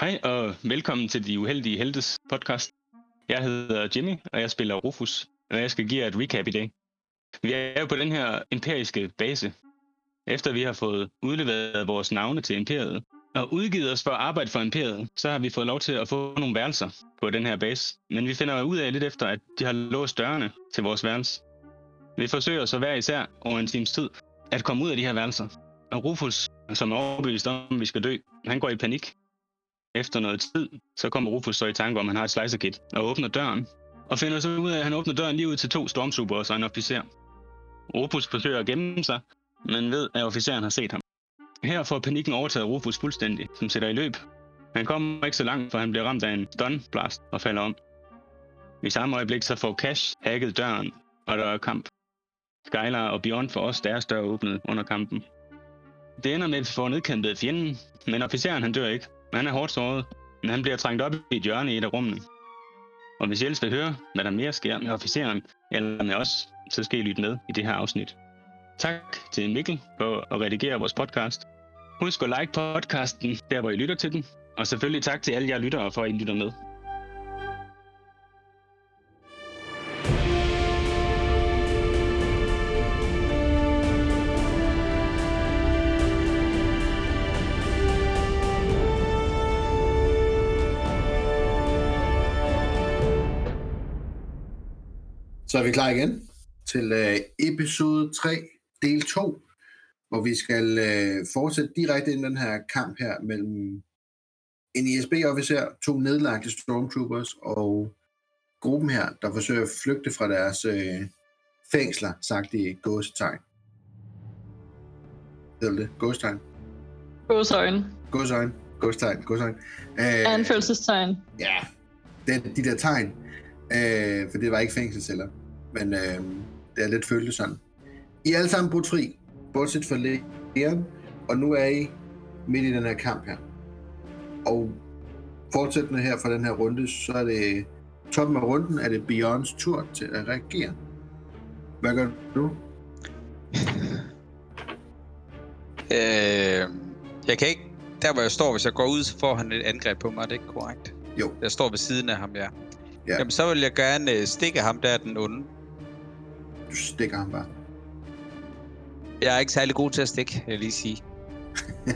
Hej og velkommen til De Uheldige Heltes podcast. Jeg hedder Jimmy, og jeg spiller Rufus, og jeg skal give jer et recap i dag. Vi er jo på den her imperiske base. Efter vi har fået udleveret vores navne til imperiet, og udgivet os for at arbejde for imperiet, så har vi fået lov til at få nogle værelser på den her base. Men vi finder ud af lidt efter, at de har låst dørene til vores værelse. Vi forsøger så hver især over en times tid at komme ud af de her værelser. Og Rufus, som er overbevist om, at vi skal dø, han går i panik efter noget tid, så kommer Rufus så i tanke om, at han har et slicer kit, og åbner døren. Og finder så ud af, at han åbner døren lige ud til to stormtroopers og en officer. Rufus forsøger at gemme sig, men ved, at officeren har set ham. Her får panikken overtaget Rufus fuldstændig, som sætter i løb. Han kommer ikke så langt, for han bliver ramt af en stun blast og falder om. I samme øjeblik så får Cash hacket døren, og der er kamp. Skylar og Bjorn får også deres dør åbnet under kampen. Det ender med, at vi får nedkæmpet fjenden, men officeren han dør ikke. Han er hårdt såret, men han bliver trængt op i et hjørne i et af rummene. Og hvis I ellers vil høre, hvad der mere sker med officeren eller med os, så skal I lytte med i det her afsnit. Tak til Mikkel for at redigere vores podcast. Husk at like podcasten, der hvor I lytter til den. Og selvfølgelig tak til alle jer lyttere for, at I lytter med. Så er vi klar igen til øh, episode 3, del 2, hvor vi skal øh, fortsætte direkte ind i den her kamp her mellem en ISB-officer, to nedlagte stormtroopers og gruppen her, der forsøger at flygte fra deres øh, fængsler, sagt i gåsetegn. Hedder det? Gåsetegn? Gåsøjne. Gåsetegn. Gåsetegn. Gåsetegn. Øh, Anførselstegn. Ja, det, de der tegn. Øh, for det var ikke fængselsceller. Men øh, det er lidt følt sådan. I er alle sammen brudt fri, bortset fra Leon, og nu er I midt i den her kamp her. Og fortsættende her fra den her runde, så er det toppen af runden, er det Beyonds tur til at reagere. Hvad gør du? Øh, jeg kan ikke... Der hvor jeg står, hvis jeg går ud, så får han et angreb på mig. Er det ikke korrekt? Jo. Jeg står ved siden af ham, ja. Ja. Jamen, så vil jeg gerne øh, stikke ham der, den onde. Du stikker ham bare. Jeg er ikke særlig god til at stikke, vil jeg lige sige.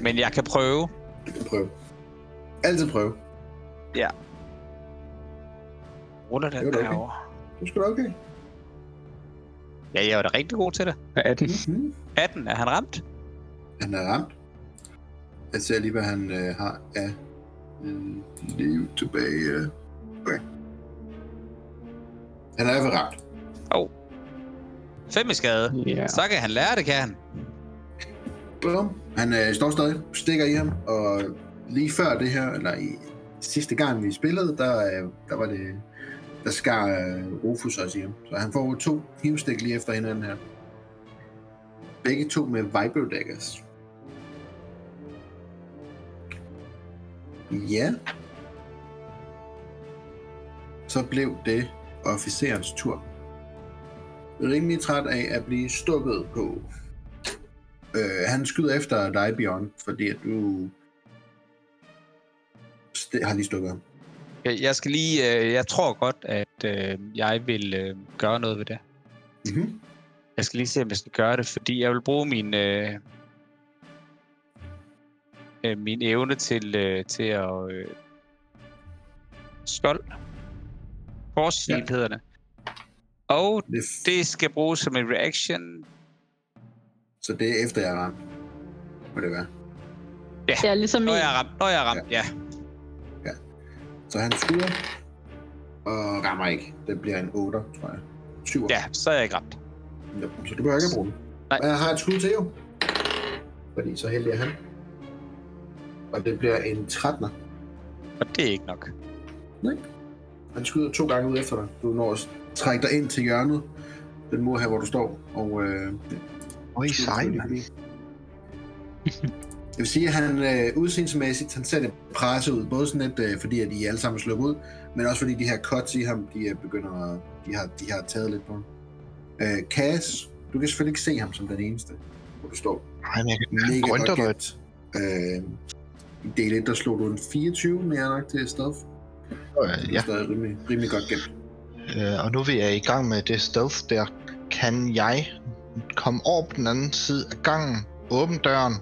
Men jeg kan prøve. Du kan prøve. Altid prøve. Ruller Det den okay. derovre. Du skal da okay. Ja, jeg var da rigtig god til det. 18. Mm-hmm. 18, er han ramt? Han er ramt. Jeg ser lige, hvad han øh, har af øh, liv tilbage. Okay. Han er hvert fald ramt. 5 i skade. Ja. Så kan han lære det, kan han. Bum. Han øh, står stadig, stikker i ham, og lige før det her, eller i sidste gang vi spillede, der, øh, der var det, der skar øh, Rufus også i ham. Så han får to hivstik lige efter hinanden her. Begge to med Vibro Daggers. Ja. Så blev det officerens tur. Rimelig træt af at blive stukket på. Øh, han skyder efter dig, Bjørn, fordi at du st- har lige stukket ham. Jeg jeg skal lige... Øh, jeg tror godt, at øh, jeg vil øh, gøre noget ved det. Mm-hmm. Jeg skal lige se, om jeg skal gøre det, fordi jeg vil bruge min, øh, øh, min evne til, øh, til at øh, skold. Force shield ja. hedder det. Og Det, f- det skal bruges som en reaction. så det er efter, jeg er ramt. Må det være. Ja, ligesom Når jeg er ramt, når jeg er ramt, ja. Så han skyder, og rammer ikke. Det bliver en 8, tror jeg. 7. Ja, så er jeg ikke ramt. Ja, så du behøver ikke at bruge den. Nej. Og jeg har et skud til jo. Fordi så heldig er han. Og det bliver en 13'er. Og det er ikke nok. Han skyder to gange ud efter dig. Du når at trække dig ind til hjørnet. Den mur her, hvor du står. Og øh, Øj, sej, mand. Jeg vil sige, at han øh, udseendsmæssigt, han ser det presse ud, både sådan lidt, øh, fordi at I alle sammen slår ud, men også fordi de her cuts i ham, de er begynder at, de har, de har taget lidt på ham. Øh, Cass, du kan selvfølgelig ikke se ham som den eneste, hvor du står. Nej, men jeg kan Mega godt gemt. Øh, I del 1, der slog du en 24 mere nok til stealth. Øh, Det er ja, rimelig, rimelig godt gemt. øh, og nu vi er i gang med det stealth der, kan jeg komme over på den anden side af gangen, åbne døren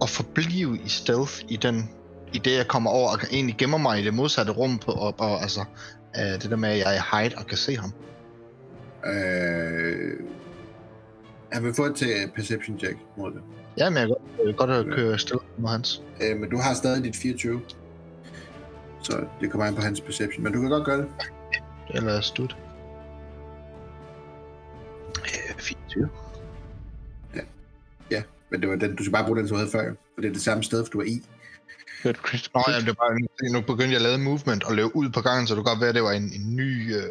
og forblive i stealth i den i det jeg kommer over og kan egentlig gemmer mig i det modsatte rum på og, og altså øh, det der med at jeg er hide og kan se ham. Øh, han vil få et til perception check mod det. Ja, men jeg kan godt, jeg kan godt at køre stealth mod hans. Øh, men du har stadig dit 24. Så det kommer an på hans perception. Men du kan godt gøre det. Eller stud. Øh, 24. Men det var den, du skal bare bruge den, du havde før. For det er det samme sted, du er i. Et crit. Nå, ja, det var bare, nu begyndte jeg at lave movement og løbe ud på gangen, så det kan godt være, at det var en, en ny øh,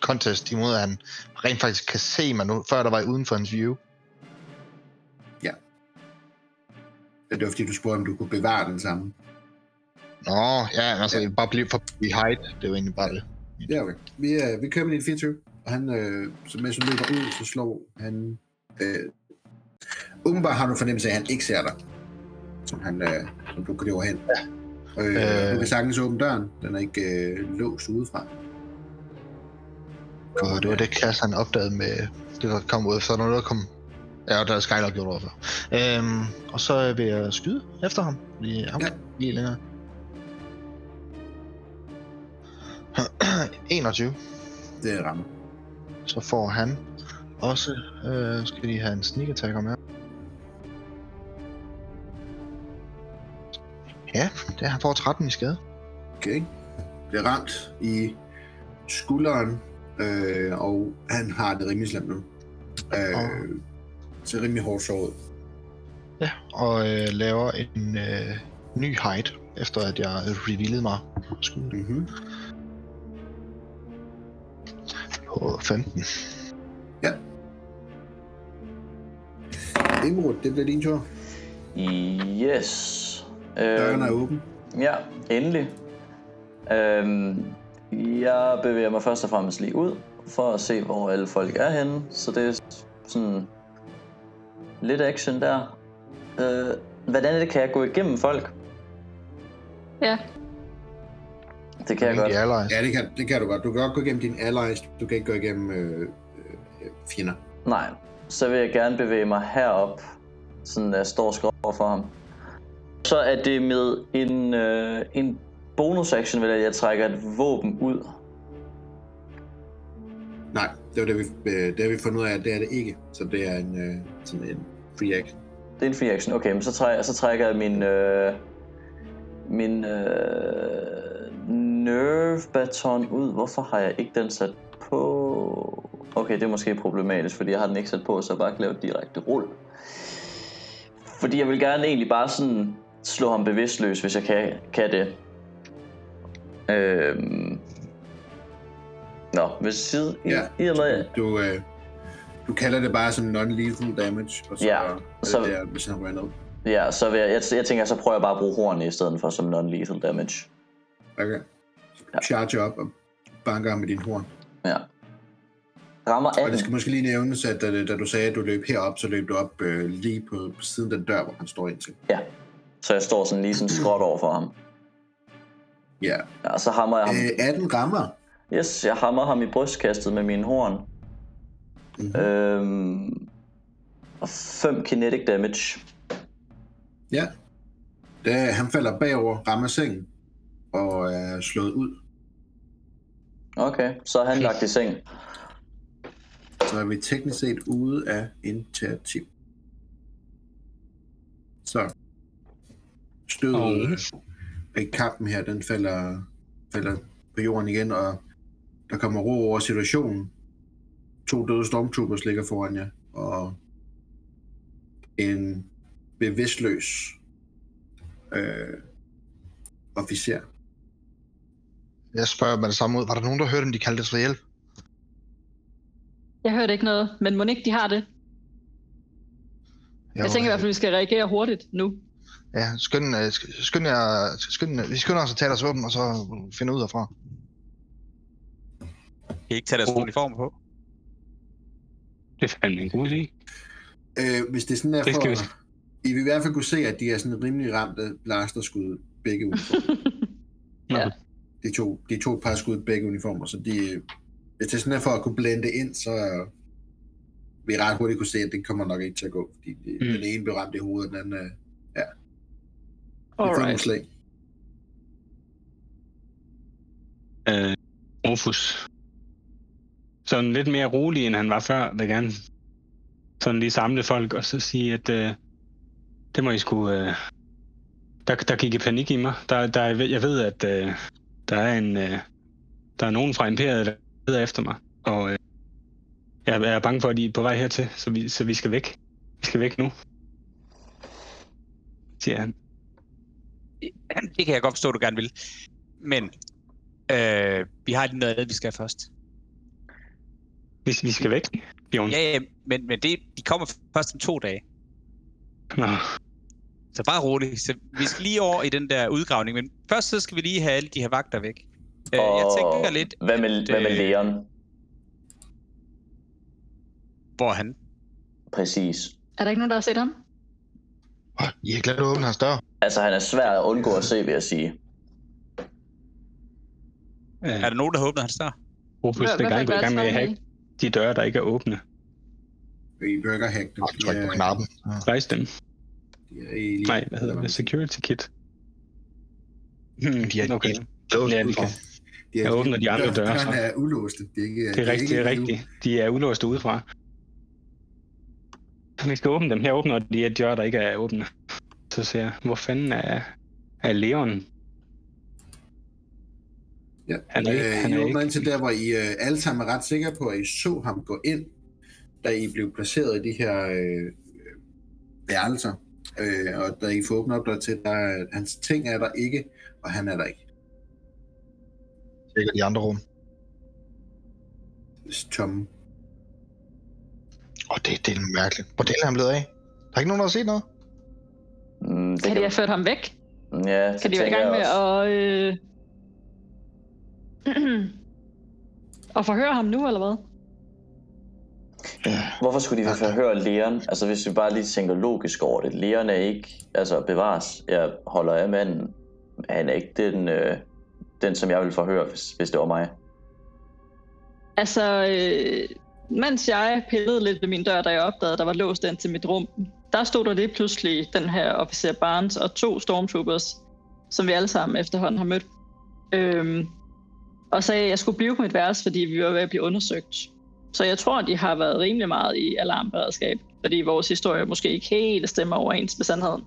contest imod, at han rent faktisk kan se mig nu, før der var uden for hans view. Det var fordi, du spurgte, om du kunne bevare den samme. Nå, ja, altså ja. bare blive for hide, det var egentlig bare det. Ja, okay. Vi, øh, vi kører med din 24. Og han, øh, så mens du løber ud, så slår han... Øh, umiddelbart har du fornemmelse af, at han ikke ser dig. Som, han, øh, som du kører hen. Ja. Øh, Øh. Du kan sagtens åbne døren. Den er ikke øh, låst udefra. Og det var det kasse, han opdagede med det, der kom ud efter, når der kom... Ja, der er Skylar gjort overfor. Øhm, og så vil jeg skyde efter ham. Fordi ham ja. lige længere. 21. Det rammer. Så får han også... Øh, skal de have en sneak attacker med. Ja, det han får 13 i skade. Okay. Bliver ramt i skulderen, øh, og han har det rimelig slemt nu. Øh, Åh. ser rimelig hårdt såret. Ja, og øh, laver en øh, ny hide, efter at jeg revealede mig skud Mm-hmm. På 15. Imrud, det bliver din tur. Yes. Døren er Øhm, åben. ja, endelig. Øhm, jeg bevæger mig først og fremmest lige ud, for at se, hvor alle folk er henne. Så det er sådan lidt action der. Øh, hvordan er det, kan jeg gå igennem folk? Ja, Det kan jeg godt. Allies. Ja, det kan, det kan du godt. Du kan godt gå igennem dine allies. Du kan ikke gå igennem øh, øh, fjender. Nej, så vil jeg gerne bevæge mig herop, sådan jeg står over for ham. Så er det med en, øh, en bonus action, vil jeg, at jeg trækker et våben ud. Nej, det var det, vi, øh, det har vi fundet ud af, at det er det ikke. Så det er en, øh, sådan en free action. Det er en free action. Okay, men så trækker, så trækker jeg min, øh, min øh, nerve baton ud. Hvorfor har jeg ikke den sat på? Okay, det er måske problematisk, fordi jeg har den ikke sat på, så jeg bare kan lave direkte rul. Fordi jeg vil gerne egentlig bare sådan slå ham bevidstløs, hvis jeg kan, kan det. Øhm. Nå, hvis side, i, Ja. i og med, Du, øh, du kalder det bare som non-lethal damage, og så Ja, det så- der, hvis han render ja, så vil jeg, jeg, jeg tænker, så prøver jeg bare at bruge hornene i stedet for som non-lethal damage. Okay. Ja. Charge op og banker med din horn. Ja. Rammer Og det 18. skal måske lige nævnes, at da, da du sagde, at du løb herop, så løb du op øh, lige på, på siden af den dør, hvor han står ind til. Ja. Så jeg står sådan lige sådan skråt over for ham. Ja. Ja, og så hammer jeg ham. Øh, 18 rammer. Yes, jeg hammer ham i brystkastet med min horn. Mm-hmm. Øhm, og 5 kinetic damage. Ja. Da han falder bagover, rammer sengen og er slået ud. Okay, så er han lagt i seng. Så er vi teknisk set ude af initiativ. Så. Stødet i kampen her, den falder, falder på jorden igen, og der kommer ro over situationen. To døde stormtroopers ligger foran jer, og en bevidstløs øh, officer. Jeg spørger med det samme ud. Var der nogen, der hørte, om de kaldte os for hjælp? jeg hørte ikke noget, men må ikke de har det? Jeg tænker i hvert fald, at vi skal reagere hurtigt nu. Ja, skynd, øh, sk- skynd, jer, skynd, vi skynder os at tage deres våben, og så finde ud herfra. Kan I ikke tage deres uniform på? Det er fandme en god idé. Øh, hvis det sådan er Det for, skal vi- I vil i hvert fald kunne se, at de er sådan rimelig ramte blasterskud begge uniformer. Ja. De to, de to par skud begge uniformer, så de, hvis det er sådan her for at kunne blende ind, så vil I ret hurtigt kunne se, at det kommer nok ikke til at gå, fordi de, Mm. den ene blev ramt i hovedet, den anden, øh, ja, Alright. slag. øh, Rufus. Sådan lidt mere rolig, end han var før, vil gerne sådan lige samle folk og så sige, at øh, det må I sgu... Øh, der, der gik i panik i mig. Der, der, er- jeg ved, at øh, der er en... Øh, der er nogen fra Imperiet, der leder efter mig. Og øh, jeg er bange for, at de er på vej hertil, så vi, så vi skal væk. Vi skal væk nu. Siger han. Det kan jeg godt forstå, du gerne vil. Men øh, vi har lige noget andet, vi skal først. Vi, vi skal væk, Bjørn. Ja, ja, men, men det, de kommer først om to dage. Nå, Så bare roligt. Så vi skal lige over i den der udgravning, men først så skal vi lige have alle de her vagter væk. Øh, jeg tænker lidt, Hvad med, at, hvad med øh, Leon? hvor er han? Præcis. Er der ikke nogen, der har set ham? Åh, I har glemt at åbne hans dør. Altså, han er svær at undgå at se, vil jeg sige. øh, Er der nogen, der har åbnet hans dør? Rufus vil gerne gå i gang med at hacke de døre, der ikke er åbne. I burger hack dem. Og tryk på er- knappen. Ja. Rejs dem. De er i- Nej, hvad hedder det? Security kit. Hmm, De er- okay. Lås Ja, de kan. De er, Jeg åbner de andre døre, så. Dørene er ulåste. Det er, ikke, Det er rigtigt, det er ikke rigtigt. De er ulåst udefra. Vi skal åbne dem. Her åbner de et dør, der ikke er åbne. Så ser jeg, hvor fanden er, er Leon? Ja. Han er ikke- øh, han I er åbner ikke- ind til der, hvor I øh, alle sammen er ret sikre på, at I så ham gå ind, da I blev placeret i de her øh, værelser. Øh, og da I får åbnet op der til, der er, hans ting er der ikke, og han er der ikke. Tjekker de andre rum. Tomme. Og det, det er mærkeligt. Hvor er han blevet af? Der er ikke nogen, der har set noget? Mm, det Kan de have ført ham væk? Ja, det Kan de være i gang med at... Øh... og forhøre ham nu, eller hvad? Hvorfor skulle de forhøre Leon? Altså, hvis vi bare lige tænker logisk over det. Leon er ikke... Altså, bevares. Jeg holder af manden. Han er ikke den, øh, den som jeg vil forhøre, hvis, hvis det var mig. Altså, øh, mens jeg pillede lidt ved min dør, da jeg opdagede, at der var låst ind til mit rum, der stod der lige pludselig den her officer Barnes og to stormtroopers, som vi alle sammen efterhånden har mødt. Øhm, og sagde, at jeg skulle blive på mit værelse, fordi vi var ved at blive undersøgt. Så jeg tror, de har været rimelig meget i alarmberedskab, fordi vores historie måske ikke helt stemmer overens med sandheden.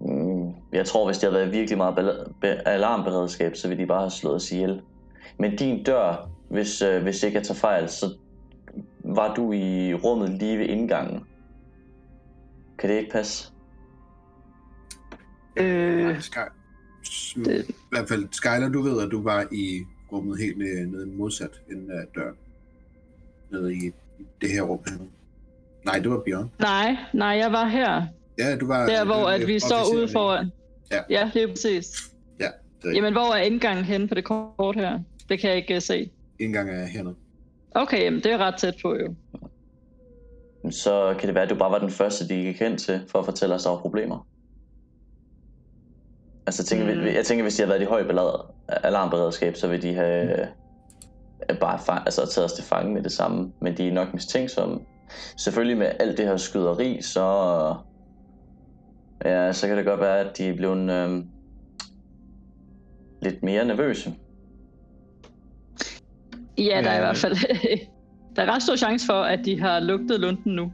Mm, jeg tror, hvis det havde været virkelig meget alarmberedskab, så ville de bare have slået os ihjel. Men din dør, hvis, øh, hvis ikke jeg tager fejl, så var du i rummet lige ved indgangen. Kan det ikke passe? Øh, Sky... Det-. I hvert fald, Skyler, du ved, at du var i rummet helt nede, modsat enden af døren. Nede i det her rum. her. Nej, det var Bjørn. nej, nej, jeg var her. Ja, du var... Der, hvor at vi står ude foran. Ja. ja, det er præcis. Det er Jamen, hvor er indgangen henne på det kort her? Det kan jeg ikke uh, se. Indgang er hernede. Okay, jamen, det er ret tæt på jo. Så kan det være, at du bare var den første, de gik hen til, for at fortælle os, der var problemer. Altså, jeg tænker, Mm. mm. jeg tænker hvis de havde været i høj belader, alarmberedskab, så ville de have øh, bare fa- altså, taget os til fange med det samme. Men de er nok mistænksomme. Selvfølgelig med alt det her skyderi, så, ja, så kan det godt være, at de er blevet øh, lidt mere nervøse. Ja, der er i Øh. hvert fald... der er ret stor chance for, at de har lugtet lunden nu.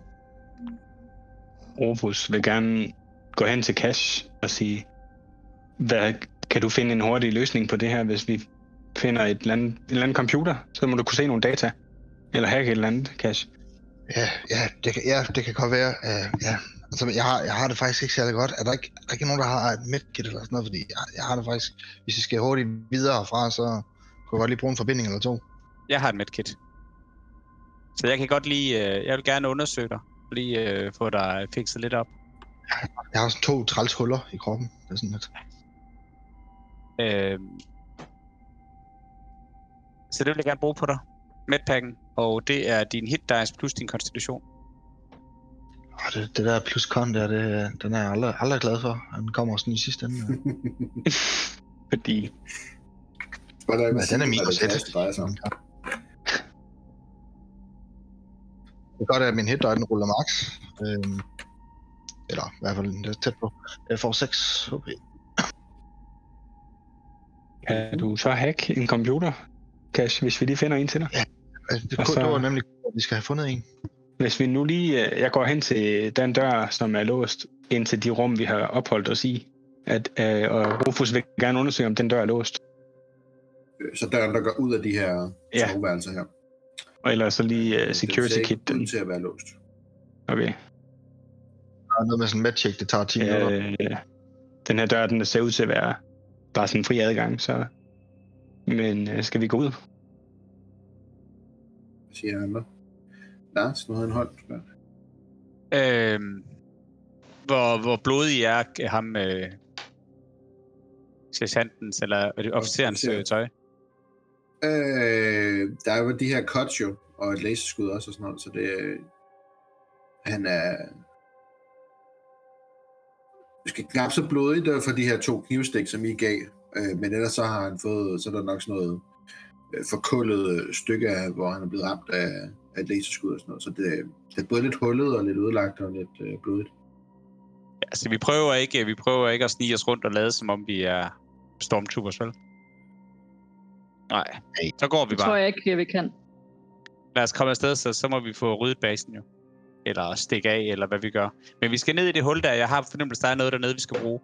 Rufus vil gerne gå hen til Cash og sige, hvad, kan du finde en hurtig løsning på det her, hvis vi finder et eller andet, en eller anden computer, så må du kunne se nogle data. Eller hacke et eller andet, Cash. Ja, ja, det kan, ja, det kan godt være. Uh, ja. Altså, jeg har, jeg har det faktisk ikke særlig godt. Er der ikke, er der ikke nogen, der har et medkit eller sådan noget? Fordi jeg, jeg har det faktisk... Hvis vi skal hurtigt videre fra, så kunne jeg godt lige bruge en forbinding eller to. Jeg har et medkit. Så jeg kan godt lige... Øh, jeg vil gerne undersøge dig. Lige øh, få dig fikset lidt op. Jeg har sådan to træls huller i kroppen. Det er sådan lidt... Øh, så det vil jeg gerne bruge på dig. Medpacken. Og det er din hit dice plus din konstitution. Og det, det der plus con der, det, den er jeg aldrig, aldrig glad for. Den kommer sådan i sidste ende. ja. Fordi hvad Men den er minus hvad det 1. er, det er godt, at min hit den ruller max. Øhm, eller i hvert fald det er tæt på. Jeg får 6 HP. kan du så hacke en computer, Cash, hvis vi lige finder en til dig? Altså, det, så- det var nemlig, at vi skal have fundet en. Hvis vi nu lige... øh, Jeg går hen til den dør, som er låst, ind til de rum, vi har opholdt os i. At, øh, og Rufus vil gerne undersøge, om den dør er låst. Øh, Så døren, der går ud af de her Ja. soveværelser her. Og ellers så lige uh, security kit den. til at være låst. Okay. Der er noget med sådan en medcheck, det tager 10 minutter. Øh, den her dør, den ser ud til at være bare sådan en fri adgang, så... Men øh, skal vi gå ud? Hvad siger andre? Lars, nu havde en hånd. Øhm, hvor, hvor blodig er ham øh, sergeantens eller er det officerens Officer. øh, tøj? Øh, der er jo de her cuts jo, og et laserskud også og sådan noget, så det øh, han er måske knap så blodig der for de her to knivstik, som I gav, øh, men ellers så har han fået, så er der nok sådan noget øh, forkullet øh, stykke af, hvor han er blevet ramt af, af et laserskud og sådan noget, så det, det er både lidt hullet og lidt ødelagt og lidt øh, blodigt. Altså, vi prøver ikke, vi prøver ikke at snige os rundt og lade, som om vi er stormtroopers, vel? Nej. Så går vi Det tror bare. jeg ikke, at vi kan. Lad os komme afsted, så, så må vi få ryddet basen jo. Eller stikke af, eller hvad vi gør. Men vi skal ned i det hul der. Jeg har fornemmelse, der er noget dernede, vi skal bruge.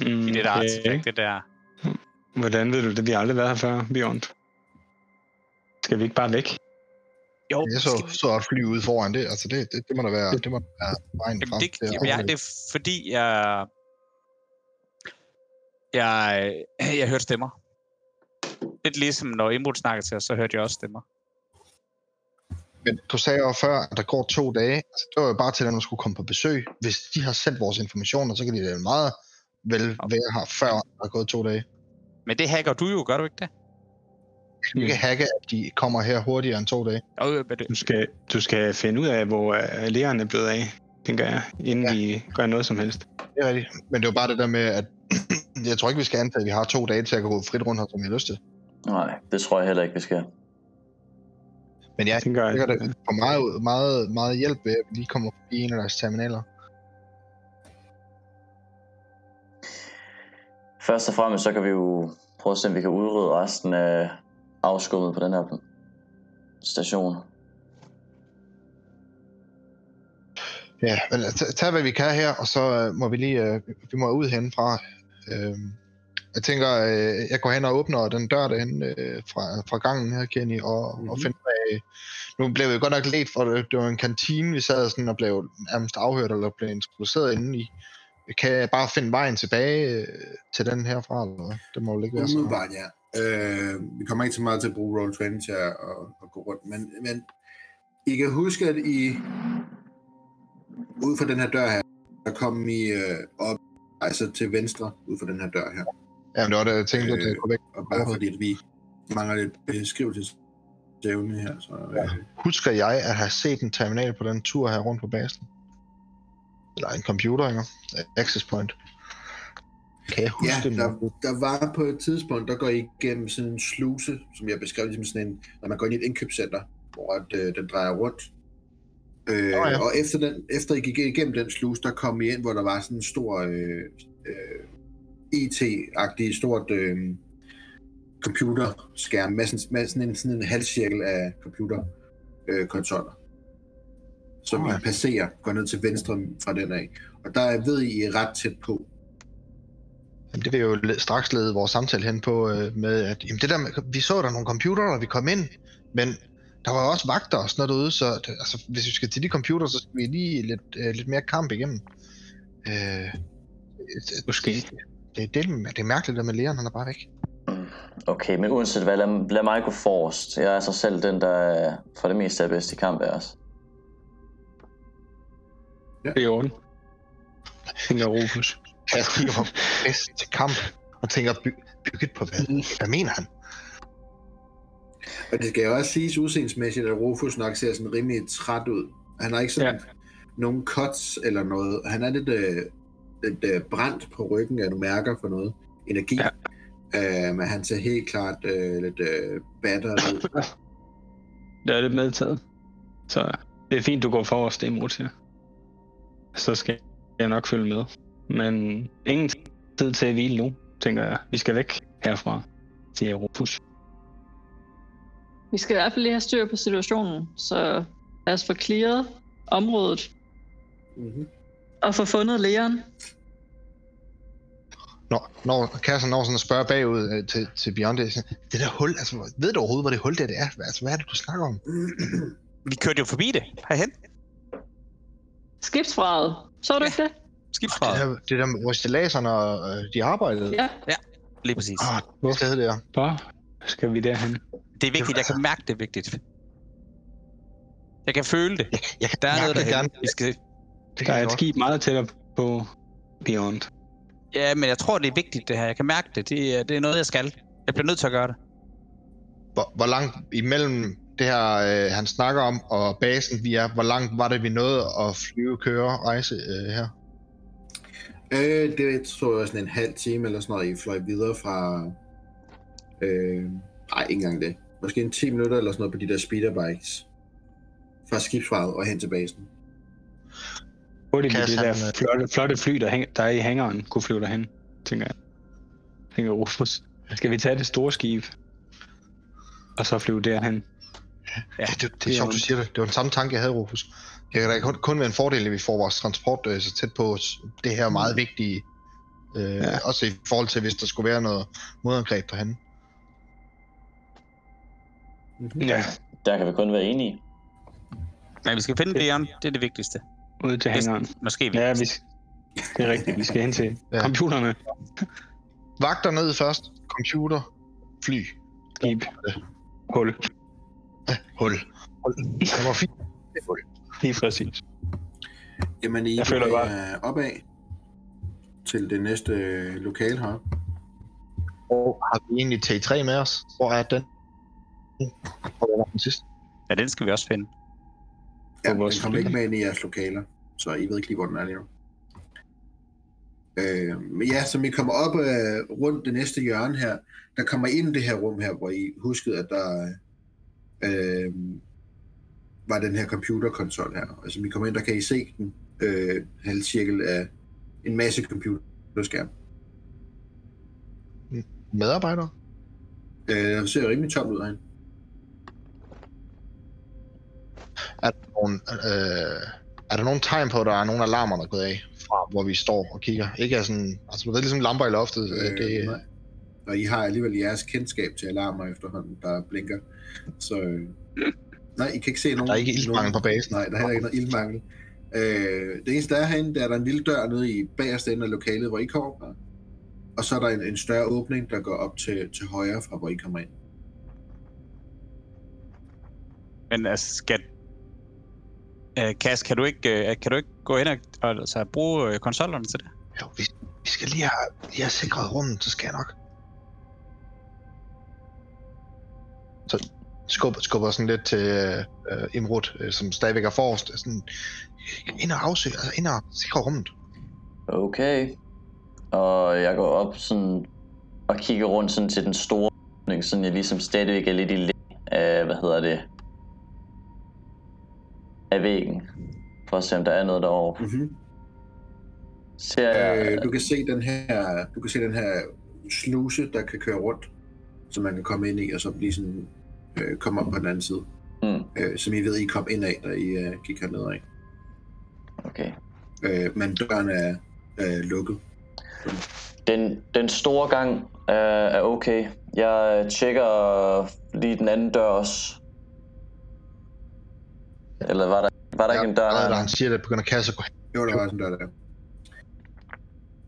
Mm, I det der artefakt, det der. Hvordan ved du det? Vi har aldrig været her før, Bjørn. Skal vi ikke bare væk? Jo, Jeg så, så et fly ude foran det. Altså det, det, det må da være, det må da være vejen frem. det, er jamen, jeg, det er fordi, jeg... Jeg, jeg hørte stemmer. Lidt ligesom når Imrud snakker til os, så hørte jeg også stemmer. Men du sagde jo før, at der går to dage. Altså, det var jo bare til, at man skulle komme på besøg. Hvis de har sendt vores informationer, så kan de da meget vel være her, før der er gået to dage. Men det hacker du jo, gør du ikke det? Vi kan hacke, at de kommer her hurtigere end to dage. Du skal, du skal finde ud af, hvor lærerne er blevet af, tænker jeg, inden Ja. vi gør noget som helst. Det er rigtigt. Men det var bare det der med, at jeg tror ikke, vi skal antage, at vi har to dage til at gå frit rundt her, som vi har lyst til. Nej, det tror jeg heller ikke, vi skal. Men jeg Jeg tænker, at, det får meget, meget, meget hjælp ved, at vi lige kommer forbi en af deres terminaler. Først og fremmest, så kan vi jo prøve at se, om vi kan udrydde resten af afskummet på den her station. Ja, men tag, tag hvad vi kan her, og så øh, må vi lige, øh, vi må ud henfra. Øh, jeg tænker, øh, jeg går hen og åbner den dør derhen øh, fra, fra gangen her, Kenny, og, mm-hmm. og Mhm. finder af, nu blev vi godt nok let, for det, det var en kantine, vi sad sådan og blev nærmest afhørt, eller blev introduceret inde i. Kan jeg bare finde vejen tilbage øh, til den herfra, eller hvad? Det må jo ikke være så. Umiddelbart, ja. Øh, vi kommer ikke så meget til at bruge Roll20 til at, at, at gå rundt, men, men I kan huske, at I ud fra den her dør her, der kom I øh, op, altså til venstre, ud fra den her dør her. Jamen, det var det, jeg tænkte, at Øh, jeg kunne væk. Og bare fordi, at vi mangler lidt beskrivelsesevne her, så øh, Husker jeg at have set en terminal på den tur her rundt på basen? Eller en computer, ikke? Access point. Kan jeg huske Ja, det? der, der var på et tidspunkt, der går I igennem sådan en sluse, som jeg beskrev ligesom sådan en, når man går ind i et indkøbscenter, hvor at, øh, den drejer rundt. Øh, Nå ja. Og efter, den, efter I gik igennem den sluse, der kom I ind, hvor der var sådan en stor øh, øh, IT-agtig stort øh, computerskærm med sådan, med sådan en, sådan en halvcirkel af computerkonsoller. Øh, konsoller, som ja. I passerer, går ned til venstre fra den af. Og der ved I, I er ret tæt på. Jamen, det vil jo straks lede vores samtale hen på øh, med, at jamen, det der med, vi så der nogle computere, og vi kom ind, men der var også vagter og sådan noget derude, så det, altså, hvis vi skal til de computer, så skal vi lige lidt, øh, lidt mere kamp igennem. Øh, det, måske. det, det, det er mærkeligt, der med lægeren, han er bare væk. Okay, men uanset hvad, lad, lad mig gå forrest. Jeg er så selv den, der er for det meste er bedst i kamp af os. Det er i orden. Tænker Rufus. Jeg kigger på bedst til kamp, og tænker, by, bygget på hvad? Hvad mener han? Og det skal jo også siges udseendemæssigt, at Rufus nok ser sådan rimelig træt ud. Han har ikke sådan, ja. nogle cuts eller noget. Han er lidt, øh, lidt øh, brændt på ryggen af nogle mærker for noget energi. Ja. Øh, men han ser helt klart øh, lidt øh, battered ud. Det er lidt medtaget. Så det er fint, du går forrest, det er motiv. Så skal jeg nok følge med. Men ingen tid til at hvile nu, tænker jeg. Vi skal væk herfra, siger Rufus. Vi skal i hvert fald lige have styr på situationen, så lad os få clearet området Mm-hmm. og få fundet lægeren. Når, når Kasser når sådan at spørge bagud øh, til, til Beyond, det, det der hul, altså ved du overhovedet, hvor det hul der det er? Hvad- Altså, hvad er det, du snakker om? Vi kørte jo forbi det. Herhen. Skibsfraget. Så du ikke det? Det Skibsfraget. der, det der med, hvor stilladserne, øh, de arbejdede. Ja. Lige præcis. Ah, det sted der. Hvor skal vi derhen? Det er vigtigt. Jeg kan mærke, det er vigtigt. Jeg kan føle det. Jeg, jeg Der er noget derhen. gerne. Vi skal... Det Der er et skib meget tættere på Beyond. Ja, men jeg tror, det er vigtigt, det her. Jeg kan mærke det. Det er, det er noget, jeg skal. Jeg bliver nødt til at gøre det. Hvor, hvor langt imellem det her, øh, han snakker om, og basen vi er, hvor langt var det, vi nåede at flyve, køre, rejse øh, her? Øh, det tror jeg sådan en halv time eller sådan noget, I fløj videre fra... Øh, nej, ikke engang det. Måske en 10 minutter eller sådan noget på de der speederbikes. Fra skibsfaret og hen til basen. Hurtigt med Kas, det der flotte, flotte fly, der, hæng, der er i hangaren, kunne flyve derhen, tænker jeg. Tænker Rufus. Skal vi tage det store skib? Og så flyve derhen? Ja, det, det, det det er sjovt, du siger det. Det var den samme tanke, jeg havde, Rufus. Det kan da kun, kun være en fordel, at vi får vores transport øh, så tæt på os. Det her meget vigtige. Øh, ja. Også i forhold til, hvis der skulle være noget modangreb derhen. Mm-hmm. Ja, Der kan vi kun være enige. Men vi skal finde Leon. Det er det vigtigste. ud til hangaren. Måske vi. Ja, vi, det er rigtigt. Vi skal hen til ja. computerne. Vagter ned først. Computer. Fly. Skib. Hul. Hul. Hul. Det var fint. Hul. Lige præcis. Jamen, I Jeg føler bevæger opad til det næste øh, lokale her. Og har vi egentlig T3 med os? Hvor er den? Hvor var den sidste? Ja, den skal vi også finde. Ja, den fly. ikke med ind i jeres lokaler, så I ved ikke lige, hvor den er lige nu. Øh, men ja, som I kommer op øh, rundt det næste hjørne her, der kommer ind i det her rum her, hvor I huskede, at der øh, var den her computerkonsol her. Og som I kommer ind, der kan I se den øh, halv cirkel af en masse computerskærm. Medarbejdere? Øh, det ser rimelig tomt ud herinde. Er der nogen, øh, er der nogen tegn på, at der er nogle alarmer, der er gået af, fra hvor vi står og kigger? Ikke er sådan, altså det er ligesom lamper i loftet. Øh, det, nej. Og I har alligevel jeres kendskab til alarmer efterhånden, der blinker. Så øh, nej, I kan ikke se nogen... der er ikke iltmangel på basen. Nej, der er heller ikke noget ildmangel. Øh, det eneste, der er herinde, det er, der er en lille dør nede i bagerste ende af lokalet, hvor I kommer fra. Og så er der en, en større åbning, der går op til, til højre fra, hvor I kommer ind. Men altså, skal... Uh, Kas, kan du ikke, uh, kan du ikke gå ind og, og altså, bruge uh, konsollerne til det? Jo, vi, vi skal lige have, lige have sikret rummet, så skal jeg nok. Så skubber, skubber sådan lidt til øh, Imrud, øh, som stadigvæk er forrest. Sådan, ind og afsøge, altså ind og sikre rummet. Okay. Og jeg går op sådan og kigger rundt sådan til den store åbning, sådan jeg ligesom stadigvæk er lidt i læ af, hvad hedder det, af væggen, for at se om der er noget derovre. Mm-hmm. Ser jeg, Øh, du kan se den her, du kan se den her sluse, der kan køre rundt, som man kan komme ind i, og så blive sådan, øh, komme op på den anden side. mm, Øh, som I ved, I kom ind af, da I øh, gik hernede af. okay. Øh, men døren er øh, lukket. Den, den store gang er, er okay. Jeg tjekker lige den anden dør også. Eller var der, var der ikke en dør? der, der? han siger, at det begynder kasse at gå hen. Jo, der var sådan en dør der.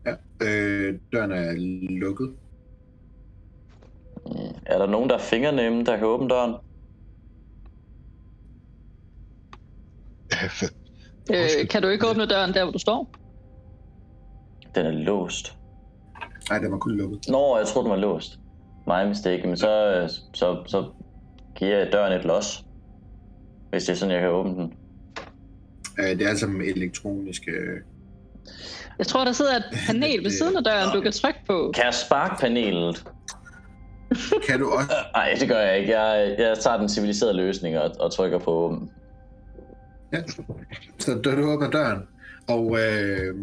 Ja, øh, døren er lukket. Er der nogen, der er fingernemme, der kan åbne døren? Øh, kan du ikke åbne døren der, hvor du står? Den er låst. Nej, den var kun lukket. Nå, jeg troede, den var låst. My mistake. Men så, øh, så, så giver jeg døren et los. Hvis det er sådan, jeg kan åbne den. Øh, det er altså med elektronisk... Øh, Jeg tror, der sidder et panel ved siden af døren, du kan trykke på. Kan jeg sparke panelet? Kan du også... Nej, det gør jeg ikke. Jeg, jeg tager den civiliserede løsning og, og trykker på... Ja. Så da du åbner døren, og øh,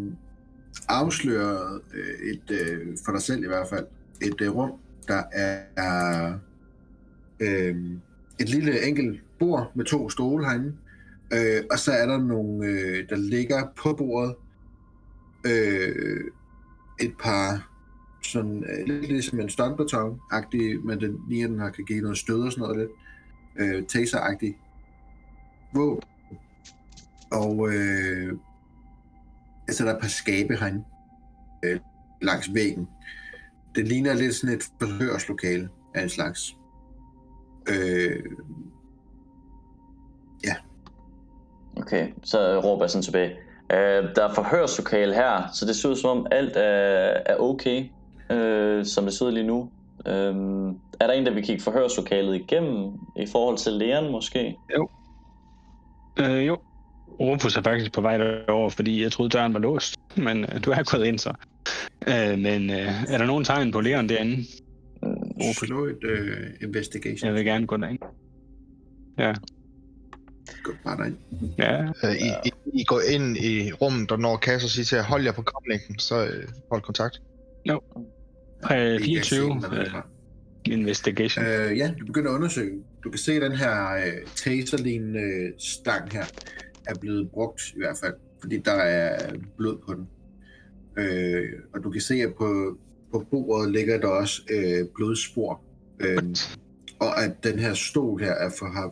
afslører øh, et, øh, for dig selv i hvert fald, et øh, rum, der er øh, et lille enkelt bord med to stole herinde, øh, og så er der nogle, øh, der ligger på bordet, øh, et par sådan øh, lidt ligesom en stuntbeton-agtig, men den lige den har kan give noget stød og sådan noget lidt, øh, taser-agtig våben. Og øh, altså der er et par skabe herinde øh, langs væggen. Det ligner lidt sådan et forhørslokale af en slags. Øh, Okay, så råber jeg sådan tilbage. Øh, der er forhørslokale her, så det ser ud som om alt er, er okay, uh, som det ud lige nu. Uh, er der en, der vil kigge forhørslokalet igennem i forhold til læren måske? Øh, jo. Rufus er faktisk på vej derover, fordi jeg troede, døren var låst. Men øh, du er gået ind så. Øh, men øh, er der nogen tegn på læren derinde? slå et øh, investigation. Jeg vil gerne gå derind. Gå bare derind. Ja, Øh, I, I, I går ind i rummet, og når Kasser siger til at holde jer på komlængden, så øh, hold kontakt. Øh, I 24 kan se, hvad der er øh, investigation. Øh, ja, du begynder at undersøge. Du kan se, at den her øh, taserlignende stang her er blevet brugt i hvert fald, fordi der er blod på den. Øh, og du kan se, at på, på bordet ligger der også øh, blodspor. Øh, og at den her stol her er for, har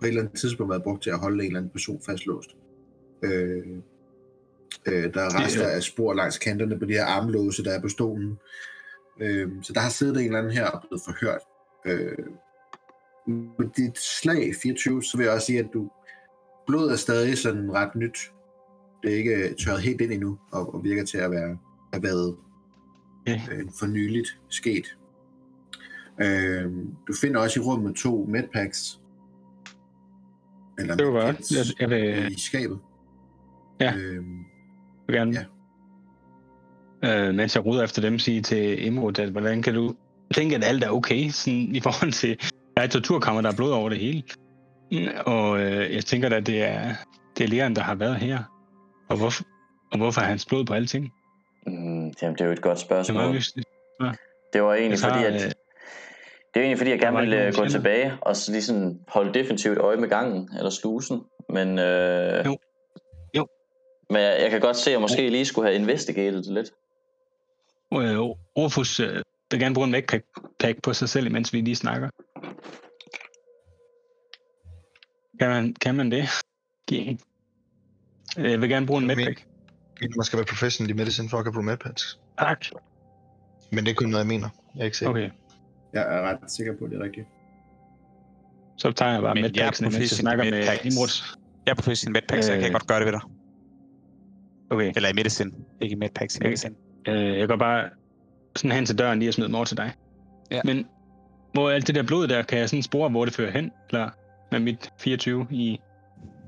på et eller andet tidspunkt været brugt til at holde en eller anden person fastlåst. Øh, øh, der er rester af spor langs kanterne på de her armlåse, der er på stolen. Øh, så der har siddet en eller anden her og blevet forhørt. Øh, med dit slag 24, så vil jeg også sige, at du blodet er stadig sådan ret nyt. Det er ikke tørret helt ind endnu, og, og virker til at være have været Okay. øh, for nyligt sket. Øh, du finder også i rummet to medpacks. Eller Det var Jeg, jeg vil, i skabet. Ja. Øh, vil gerne, øh, mens jeg ruder efter dem, sige til Imrud, at hvordan kan du tænke, at alt er okay, sådan, i forhold til, der er et torturkammer, der er blod over det hele. Mm, Og øh, jeg tænker at det er, det er læreren, der har været her. Og hvorfor, og hvorfor er hans blod på alting? Mm, jamen, det er jo et godt Det er meget spørgsmål. mystisk. Det var egentlig tager, fordi, at... øh, Det er egentlig fordi, jeg gerne var vil ikke øh, gå tilbage og så lige sådan holde definitivt øje med gangen eller slusen. Men, øh, Jo. Jo. men jeg, jeg kan godt se, at jeg måske lige skulle have investigated det lidt. Øh, Rufus øh, vil gerne bruge en medpack pack på sig selv, imens vi lige snakker. Kan man, kan man det? Okay. Øh, Jeg vil gerne bruge en Men- medpack. Man skal være professional i medicine for at kunne bruge medpads. Tak. Men det er kun noget, jeg mener. Jeg er ikke sikker. Okay, jeg er ret sikker på, at det er rigtigt. så tager jeg bare Men jeg medpacksen, jeg professionel snakker med medpacks. Imruds. Jeg er på sin medpack, så jeg kan Øh. godt gøre det ved dig. Okay, Eller i medicine. Ikke i medpacks, i Okay. Øh, jeg går bare sådan hen til døren lige og smider over til dig. Ja. Men hvor er alt det der blod der, kan jeg sådan spore, hvor det fører hen? Eller med mit 24 i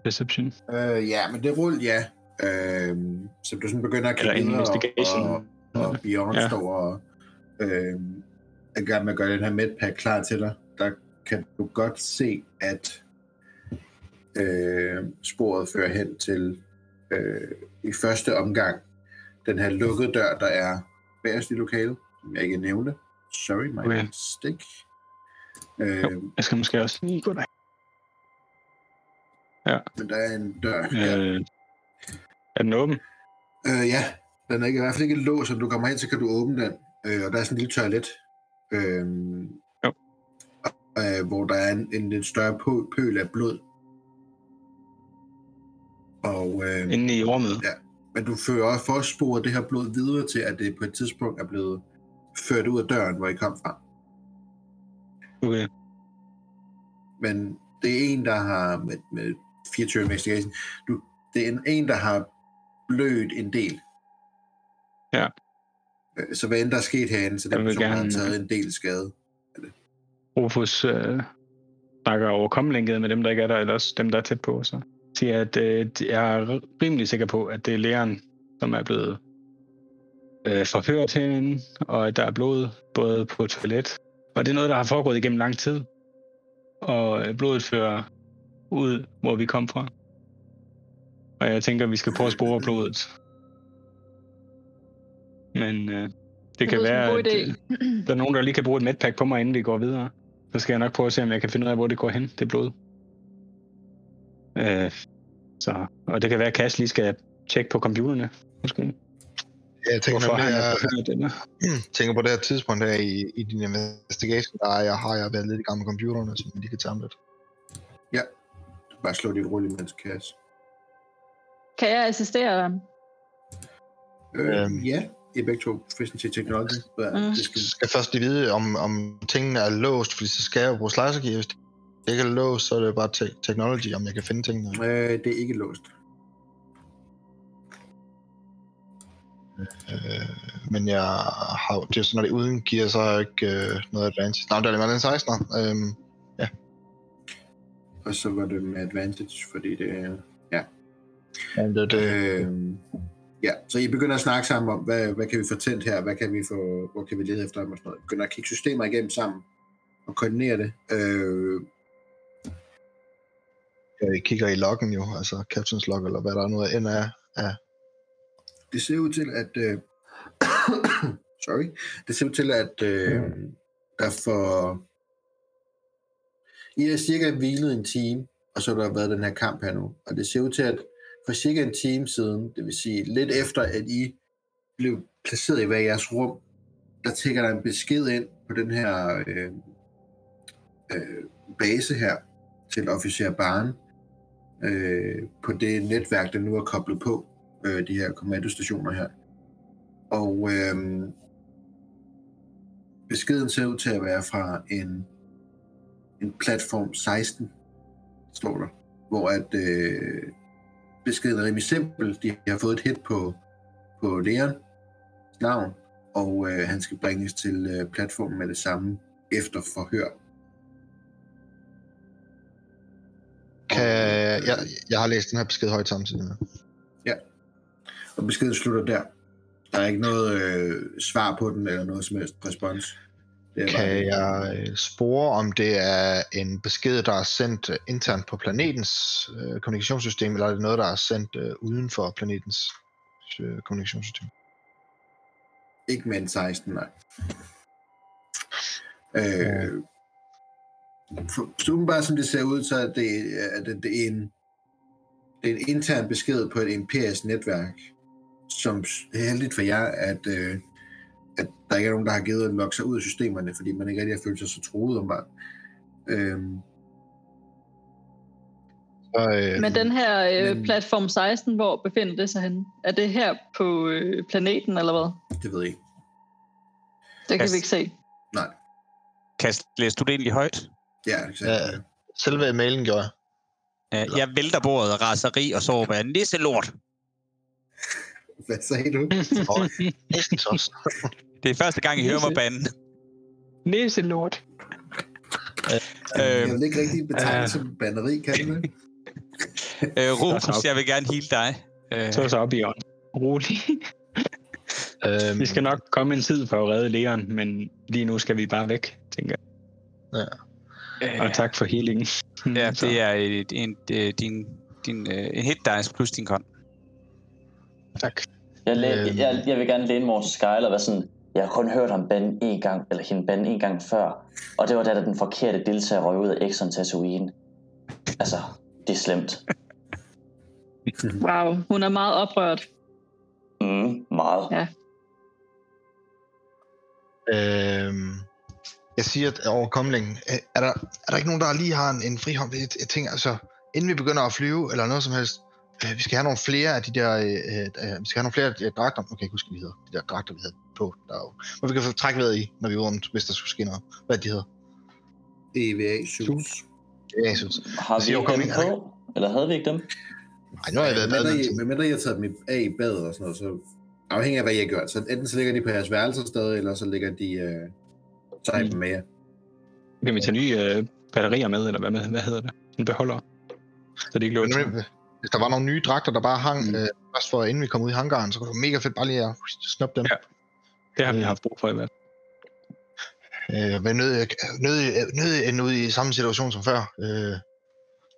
Perception? Øh, ja, men det rull, ja. Øh, så du sådan begynder at kigge videre, investigation? og, og Bjørn Ja. ja. står og øh, er i gang med at gøre den her medpack klar til dig. Der kan du godt se, at øh, sporet fører hen til øh, i første omgang den her lukkede dør, der er bagerst i lokalet, som jeg ikke nævnte. Sorry, my Okay. mistake. Øh, Jo. Jeg skal måske også lige gå der. men der er en dør her. Øh, er den åben? Øh, ja, den er ikke, i hvert fald ikke låst, så du kommer hen, så kan du åbne den. Øh, og der er sådan en lille toilet, øh, Jo. øh, hvor der er en, en lidt større pø, pøl af blod. Og, øh, Inde i rummet? Ja. Men du fører også forsporet det her blod videre til, at det på et tidspunkt er blevet ført ud af døren, hvor I kom fra. Okay. Men det er en, der har med, med 24 investigation, du, det er en, en, der har blødt en del. Ja. Øh, Så hvad end der er sket herinde, så den Jeg person har gerne- taget en del skade. Rufus øh, snakker overkommelighed med dem, der ikke er der, eller også dem, der er tæt på. Så. Siger, at øh, jeg er rimelig sikker på, at det er læreren, som er blevet øh, forhørt herinde, og at der er blod både på toilet. Og det er noget, der har foregået igennem lang tid. Og øh, blodet fører ud, hvor vi kom fra. Og jeg tænker, at vi skal prøve at spore blodet. Men øh, det kan som en være, at øh, der er nogen, der lige kan bruge et medpack på mig, inden vi går videre. Så skal jeg nok prøve at se, om jeg kan finde ud af, hvor det går hen, det blod. Øh, så, og det kan være, at Cass lige skal tjekke på computerne, måske. Jeg tænker, Hvorfor på det han er det tænker på det her tidspunkt her i, i din investigation, der er, jeg, har jeg været lidt i gang med computerne, så man lige kan tage dem lidt. Bare slå dit rulle imens, Cass. Kan jeg assistere dem? Øh, Øhm. ja, I er begge to proficiency technology. Ja, Mm. det skal, Jeg skal først lige vide, om, om tingene er låst, fordi så skal jeg jo bruge slicer. Hvis det ikke er låst, så er det bare te- technology, om jeg kan finde tingene. øh, det er ikke låst. Øh, men jeg har det er sådan, når det uden gear, så har jeg ikke øh, noget advantage. Nej, det er det en 16. Øhm, Og så var det med advantage, fordi det er... men det, det, Øh, ja, så I begynder at snakke sammen om, hvad, hvad kan vi få tændt her, hvad kan vi få, hvor kan vi lede efter dem og sådan noget. Begynder at kigge systemer igennem sammen og koordinere det. Øh, jeg kigger i loggen jo, altså captain's log, eller hvad der er noget end er. af det ser ud til, at... Øh, sorry. Det ser ud til, at øh, der for... I har cirka hvilet en time, og så har der været den her kamp her nu. Og det ser ud til, at for cirka en time siden, det vil sige lidt efter, at I blev placeret i hver jeres rum, der tækker der en besked ind på den her øh, øh, base her til officer Barn øh, på det netværk, der nu er koblet på øh, de her kommandostationer her. Og øh, beskeden ser ud til at være fra en, en platform 16, står der, hvor at øh, beskeden er rimelig simpel. De har fået et hit på, på Leon navn, og øh, han skal bringes til øh, platformen med det samme efter forhør. Kan, jeg, jeg har læst den her besked højt samtidig med. Og beskeden slutter der. Der er ikke noget øh, svar på den, eller noget som helst respons. Det er Kan jeg øh, spore, om det er en besked, der er sendt øh, internt på planetens øh, kommunikationssystem, eller er det noget, der er sendt øh, uden for planetens øh, kommunikationssystem? Ikke med en 16, nej. Øh, bare som det ser ud, så er det, er det, det er en, det er en intern besked på et imperisk netværk, som s- heldigt for jer, at, øh, at der ikke er nogen, der har givet at logge sig ud af systemerne, fordi man ikke rigtig har følt sig så troet om bare. Øh, Så, øh, Men den her øh, men- platform 16, hvor befinder det sig henne? Er det her på øh, planeten, eller hvad? det ved jeg ikke. Det kan Pas. vi ikke se. Nej. Kan læse du det egentlig højt? Ja, exakt. Ja. Selve mailen gjorde jeg. Ja, jeg vælter bordet raseri, og så råber jeg, nisselort! Hvad sagde du? Det er første gang, I hører mig bande. Næselort. Jeg Øh, vil ikke rigtig betegne som banderi, kan det? øh, Rufus, jeg vil gerne hele dig. Øh, Så så op i ånden. Rolig. øhm, Vi skal nok komme en tid for at redde Leon, men lige nu skal vi bare væk, tænker jeg. Og øh, tak for healingen. ja, Så, det er et, en, din, din, en hit dice plus din kon. Tak. Jeg, læ- Øhm. jeg, jeg vil gerne læne mig over til Skyler og være sådan, jeg har kun hørt ham bande en gang, eller hende bande en gang før, og det var da, da den forkerte deltager røg ud af Exxon Tatooine. Altså, det er slemt. Wow, hun er meget oprørt. Mm, meget. Ja. Øhm, jeg siger at over komlingen, øh, er der, er der ikke nogen, der lige har en, en frihånd? Jeg, jeg tænker altså, inden vi begynder at flyve, eller noget som helst, øh, vi skal have nogle flere af de der, øh, øh, vi skal have nogle flere af de der dragter, okay, jeg huske, hvad de hedder, de der dragter, vi havde på, der er jo, hvor vi kan få trække vejret i, når vi er rundt, hvis der skulle ske noget. Hvad de hedder? EVA suits. Jeg synes. Har vi ikke dem er på? Eller havde vi ikke dem? Ej, nu har jeg været med tid. medmindre I har taget dem af i badet og sådan noget, så afhængig af, hvad I har gjort. Så enten så ligger de på jeres værelser stadig, eller så ligger de øh, dem med jer. Kan vi tage nye øh, batterier med, eller hvad, med, hvad hedder det? En beholder. Så det ikke låser. Men, hvis der var nogle nye dragter, der bare hang, Mm. øh, først for inden vi kom ud i hangaren, så kunne det være mega fedt bare lige at snuppe dem. Ja. Det har vi Øh. haft brug for i hvert fald. Øh, men nød, nød, nød ende ud i samme situation som før. Øh,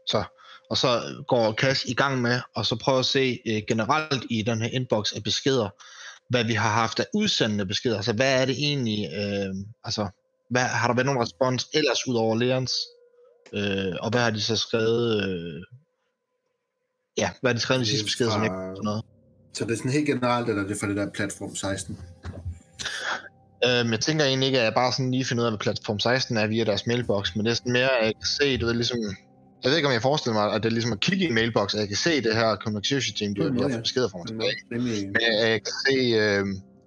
så, og så går Cash i gang med, og så prøve at se øh, generelt i den her inbox af beskeder, hvad vi har haft af udsendende beskeder. Altså, hvad er det egentlig, øh, altså, hvad, har der været nogen respons ellers ud over Leons? Øh, og hvad har de så skrevet, øh, ja, hvad har de skrevet i sidste beskeder, som ikke sådan noget? Så det er sådan helt generelt, eller er det for det der platform 16? Øhm, jeg tænker egentlig ikke, at jeg bare sådan lige finder ud af, hvad platform 16 er via deres mailbox, men det er sådan mere, at jeg kan se, du ved, ligesom... Jeg ved ikke, om jeg forestiller mig, at det er ligesom at kigge i en mailbox, at jeg kan se det her communication team, de har fået ja. beskeder fra mig tilbage. Rimelig... Men jeg, jeg kan se, øh,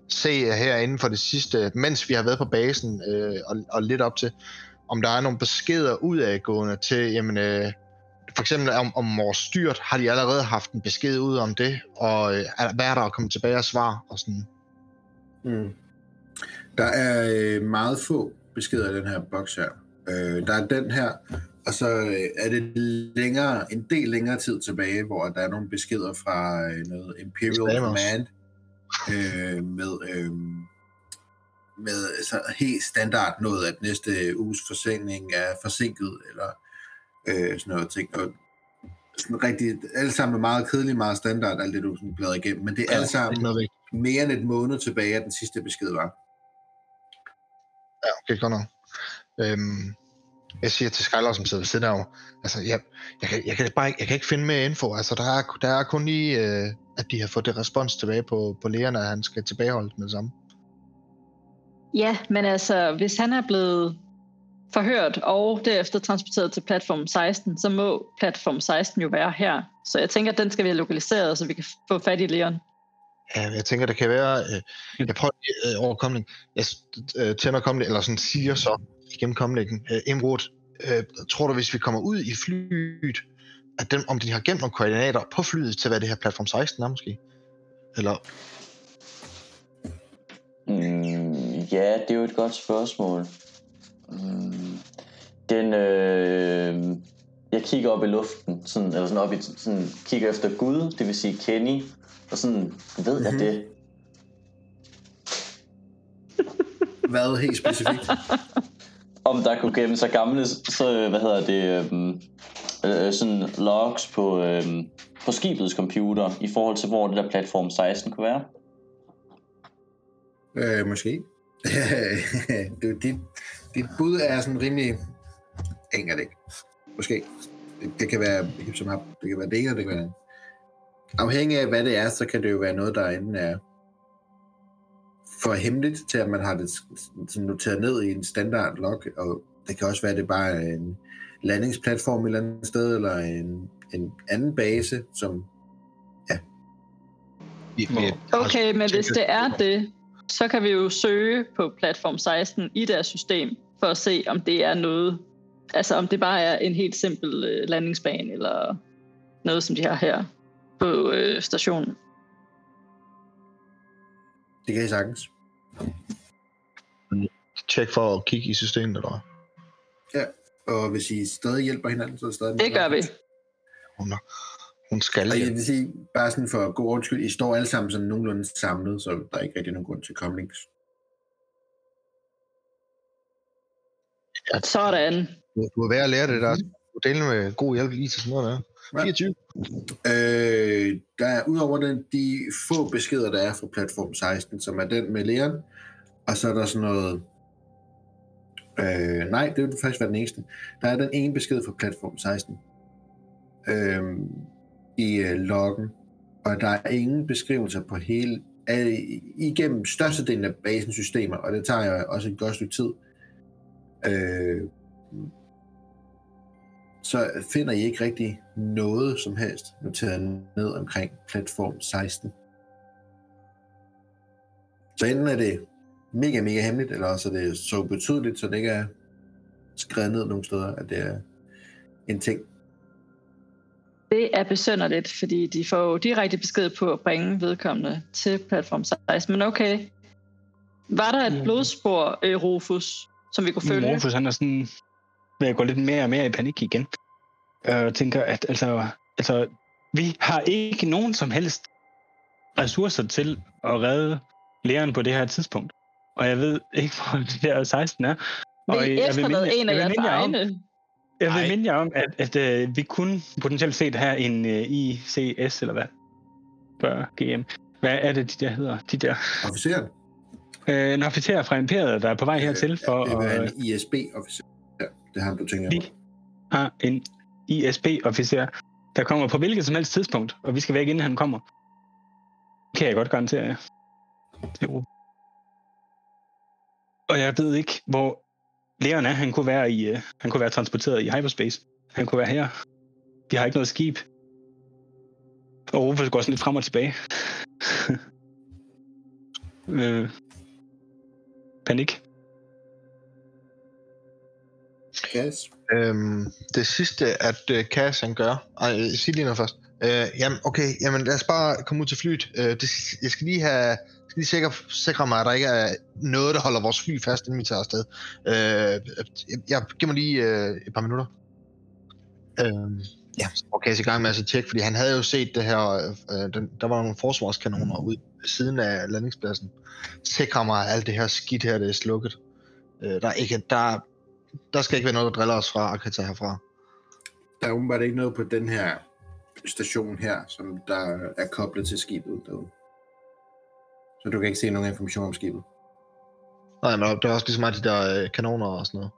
se her inden for det sidste, mens vi har været på basen, øh, og, og lidt op til, om der er nogle beskeder udadgående til, jamen, øh, for eksempel om, om vores styrt, har de allerede haft en besked ud om det, og øh, hvad er der at komme tilbage og svar, og sådan. Mm. Der er øh, meget få beskeder i den her boks her. Øh, der er den her, og så øh, er det længere, en del længere tid tilbage, hvor der er nogle beskeder fra øh, noget Imperial Spammers. Command øh, med, øh, med så helt standard noget, at næste uges forsending er forsinket, eller øh, sådan noget ting. Og sådan rigtig, alle sammen er meget kedeligt, meget standard, alt det du sådan bladrer igennem, men det er alle Ikke sammen mere end et måned tilbage, at den sidste besked var. Ja, okay, godt nok. Øhm, jeg siger til Skylar, som sidder ved siden af mig, altså, jeg, jeg, kan, jeg, kan bare ikke, jeg kan ikke finde mere info. Altså, der er, der er kun lige, øh, at de har fået det respons tilbage på, på lægerne, at han skal tilbageholdes med det samme. Ja, men altså, hvis han er blevet forhørt og derefter transporteret til platform 16, så må platform 16 jo være her. Så jeg tænker, at den skal vi have lokaliseret, så vi kan få fat i Leon. Ja, jeg tænker, det kan være... Øh, jeg prøver øh, over komling. Jeg øh, tænder komling, eller sådan siger så igennem komlingen. Øh, Imrud, øh, tror du, hvis vi kommer ud i flyet, at dem, om de har gemt nogle koordinater på flyet til, hvad det her platform 16 er måske? Eller, Mm, ja, det er jo et godt spørgsmål. Mm, den, øh, jeg kigger op i luften, sådan, eller sådan op i, sådan, kigger efter Gud, det vil sige Kenny, og sådan, ved jeg Mhm. det? Hvad helt specifikt? Om der kunne gemme sig gamle, så, hvad hedder det, øh, øh, sådan logs på, øh, på skibets computer, i forhold til, hvor det der platform 16 kunne være. øh, måske. det, dit, dit bud er sådan rimelig... Jeg det ikke. Måske. Det, det kan være hip som. Det kan være det ene, det kan være det. Afhængig af, hvad det er, så kan det jo være noget, der enten er for hemmeligt til, at man har det sådan noteret ned i en standard log, og det kan også være, at det bare er en landingsplatform et eller andet sted, eller en, en anden base, som vi, Okay, men hvis det er det, så kan vi jo søge på platform 16 i deres system, for at se, om det er noget, altså om det bare er en helt simpel øh, landingsbane, eller noget, som de har her på øh, stationen. Det kan I sagtens. tjek for at kigge i systemet, eller? Ja, og hvis I stadig hjælper hinanden, så er det stadig... Det gør vi. hun, hun skal Og jeg vil sige, bare sådan for god ordens skyld, I står alle sammen sådan nogenlunde samlet, så der er ikke rigtig nogen grund til komlings. Sådan. Du, du er ved at lære det der. Du deler med god hjælp lige til sådan noget der. Ja. 24. Øh, der er udover den, de få beskeder, der er fra platform 16, som er den med Leon, og så er der sådan noget... Øh, nej, det vil faktisk være den eneste. Der er den ene besked fra platform 16 øh, i øh, loggen, og der er ingen beskrivelser på hele, af, igennem størstedelen af basens systemer, og det tager jo også et godt stykke tid. Øh, så finder I ikke rigtig noget som helst noteret ned omkring platform 16. Så enten er det mega, mega hemmeligt, eller også er det så betydeligt, så det ikke er skrevet ned nogen steder, at det er en ting. Det er besønderligt, fordi de får jo direkte besked på at bringe vedkommende til platform 16. Men okay. Var der et blodspor, øh, Rufus, som vi kunne følge? Morfus, han er sådan ved at gå lidt mere og mere i panik igen. Øh, Og tænker, at altså, altså, vi har ikke nogen som helst ressourcer til at redde læreren på det her tidspunkt. Og jeg ved ikke, hvor det der 16 er. Og jeg vil minde- en af jeg vil minde jer om-? Jeg vil minde jer om, at, at uh, vi kunne potentielt set have en uh, ICS, eller hvad? Før GM. Hvad er det, de der hedder? De der Officeren. uh, en officer fra Imperiet, der er på vej hertil for Det vil være at en ISB-officer. Det er ham, du tænker Vi- på. en ISP-officer, der kommer på hvilket som helst tidspunkt, og vi skal væk, inden han kommer. Det kan jeg godt garantere jer. Jo. Og jeg ved ikke, hvor Leon er. Han kunne være, i, uh, han kunne være transporteret i hyperspace. Han kunne være her. Vi har ikke noget skib. Og Rufus går sådan lidt frem og tilbage. øh, panik. Gas. Øhm, det sidste, at øh, Cass han gør... Ej, sig lige noget først. Øh, jamen, okay, jamen lad os bare komme ud til flyet. Øh, det, jeg skal lige have... skal lige sikre, sikre mig, at der ikke er noget, der holder vores fly fast, inden vi tager afsted. Øh, jeg, jeg giver mig lige øh, et par minutter. Øh, ja, så går Cass i gang med at så tjekke, fordi han havde jo set det her... Øh, den, der var nogle forsvarskanoner ude ved siden af landingspladsen. Sikre mig, at alt det her skidt her, det er slukket. Øh, der, er ikke, der, der skal ikke være noget, der driller os fra Akata herfra. Der er åbenbart ikke noget på den her station her, som der er koblet til skibet derude. Så du kan ikke se nogen information om skibet. Nej, men der er også ligesom meget de der øh, kanoner og sådan noget.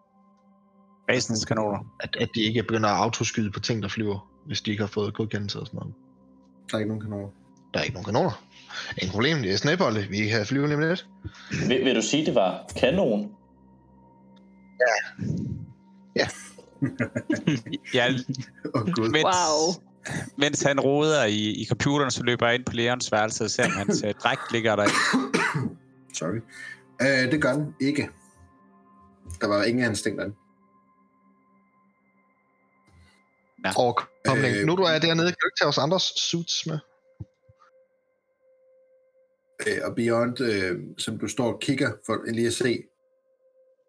Basens kanoner. At, at de ikke begynder at autoskyde på ting, der flyver, hvis de ikke har fået godkendelse og sådan noget. Der er ikke nogen kanoner. Der er ikke nogen kanoner. Ingen problem, det er snæbolde. Vi kan flyve lige lidt. Vil, vil du sige, det var kanon? Ja, Åh, oh, gud. mens, Wow. mens han roder i, i computeren, så løber jeg ind på Leons værelse og ser, om hans øh, drægt ligger der. Sorry. Uh, det gør den ikke. Der var ingen af hans ting derinde. Overkomling. Øh, Øh, nu du er dernede, kan du ikke tage os andres suits med? Uh, og Beyond, uh, som du står og kigger for lige at se,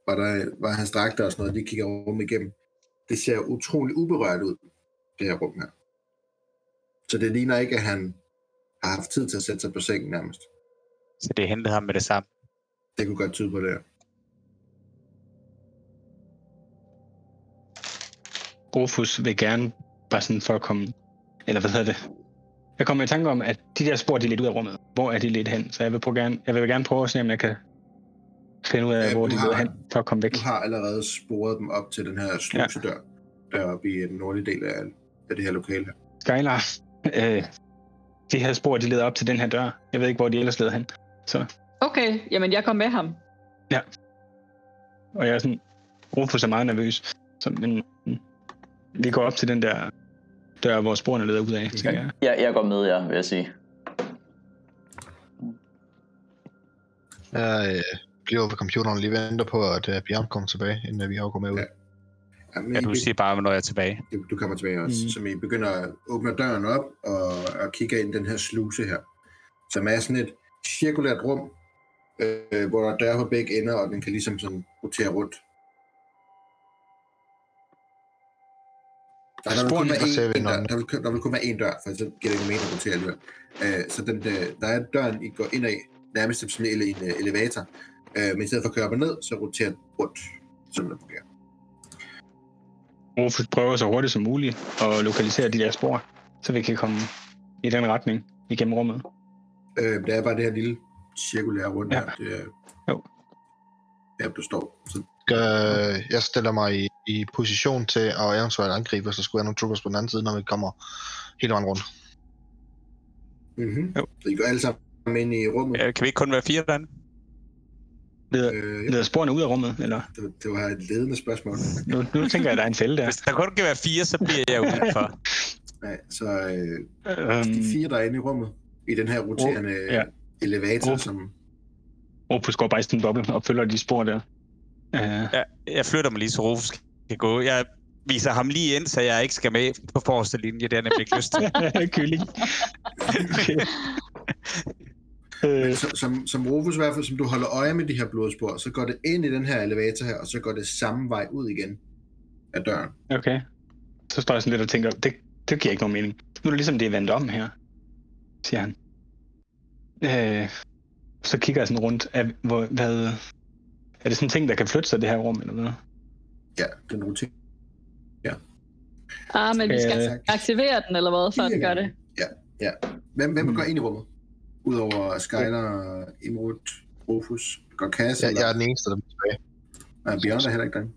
var, der, var hans dragter og sådan noget, de kigger rum igennem. Det ser utrolig uberørt ud, det her rum her. Så det ligner ikke, at han har haft tid til at sætte sig på sengen nærmest. Så det hentede ham med det samme. Det kunne godt tyde på det her. Rufus vil gerne, bare sådan for at komme, eller hvad hedder det? Jeg kommer i tanke om, at de der spor, de er lidt ud af rummet. Hvor er de lidt hen? Så jeg vil, prøve gerne, jeg vil gerne prøve at se, om jeg kan finde ud af, Ja, hvor de har- hen, for at komme væk. Du har allerede sporet dem op til den her slusedør, ja. deroppe i den nordlige del af, af det her lokale. Skylar, øh, de her spor, de leder op til den her dør. Jeg ved ikke, hvor de ellers leder hen. Så, Okay, jamen jeg kom med ham. og jeg er sådan, Rufus er meget nervøs. Så, men mm, vi går op til den der dør, hvor sporene leder ud af. Skal jeg? Ja, jeg går med jer, vil jeg sige. Jeg øh, bliver ved computeren lige venter på, at øh, Bjørn kommer tilbage, inden øh, vi overgår med ud. Ja. Jamen, Ja, I du siger bare, når jeg er tilbage. du, du kommer tilbage også. Mm. Som I begynder at åbne døren op og, og kigger ind i den her sluse her. Som er sådan et cirkulært rum, øh, hvor der er døre på begge ender, og den kan ligesom sådan rotere rundt. Der, der, vil kun være der en, vi en dør, nogle- der, vil, der vil kun være en dør, for så giver det ikke mening at rotere alligevel. Øh, så den, der, der er døren, I går ind af, nærmest som sådan en, ele- en øh, elevator. Øh, men i stedet for at køre op og ned, så roterer den rundt, som det fungerer. Rufus prøver så hurtigt som muligt at lokalisere de der spor, så vi kan komme i den retning igennem rummet. Øh, det er bare det her lille cirkulære rundt Ja. her. Det er, Jo. Ja, du står. Så, Øh, jeg stiller mig i, i position til at eventuelt angribe, hvis der skulle være nogle troopers på den anden side, når vi kommer hele vejen rundt. mm-hmm. Jo. så I går alle sammen ind i rummet. Ja, kan vi ikke kun være fire derinde? Leder, Øh, leder sporene ud af rummet, eller? det, det var et ledende spørgsmål. Nu, nu tænker jeg, at der er en fælde der. Hvis der kun kan være fire, så bliver jeg udenfor. Nej, så øh, Øhm, de fire, der er inde i rummet, i den her roterende ja. ja. elevator, Rum. som... Rufus går bare i sådan boble og følger de spor der. Uh, Jeg, jeg flytter mig lige, så Rufus kan gå. Jeg viser ham lige ind, så jeg ikke skal med på forreste linje. Det er jeg nemlig ikke lyst til. Kylling. okay. Øh, Så, som, som Rufus i hvert fald, som du holder øje med de her blodspor, så går det ind i den her elevator her, og så går det samme vej ud igen af døren. okay. Så står jeg sådan lidt og tænker, det, det giver ikke nogen mening. Nu er det ligesom, det er vendt om her, siger han. Øh, så kigger jeg sådan rundt. Er, hvor, hvad, er det sådan en ting, der kan flytte sig, det her rum, eller hvad? Ja, den roterer. Ah, men vi skal Øh, aktivere den, eller hvad, før den gør det. Ja. Hvem, hvem går ind i rummet? Udover Skyler, Imrud, Rufus, går Cass, Jeg, er den eneste, der er tilbage. Nej, Bjørn er heller ikke derinde.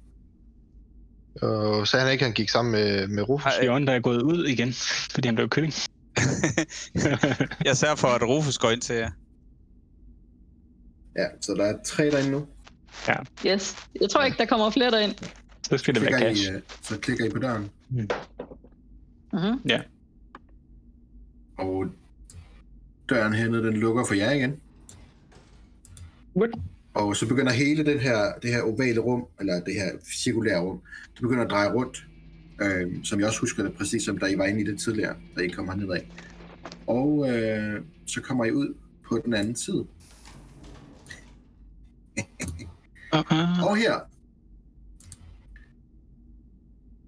Og så han ikke, han gik sammen med, med Rufus. Ej. Bjørn, der er gået ud igen, fordi han blev kylling. jeg sørger for, at Rufus går ind til jer. Ja, så der er tre derinde nu. Yes. Jeg tror ikke, der kommer flere derind. så skal det være Klikker I, cash. øh, så klikker I på døren, Mm-hmm. og døren hernede, den lukker for jer igen. What? Og så begynder hele den her, det her ovale rum, eller det her cirkulære rum, det begynder at dreje rundt. Øh, som jeg også husker det, præcis som da I var inde i det tidligere, da I kom herned af. Og øh, så kommer I ud på den anden side. Uh-uh. Og her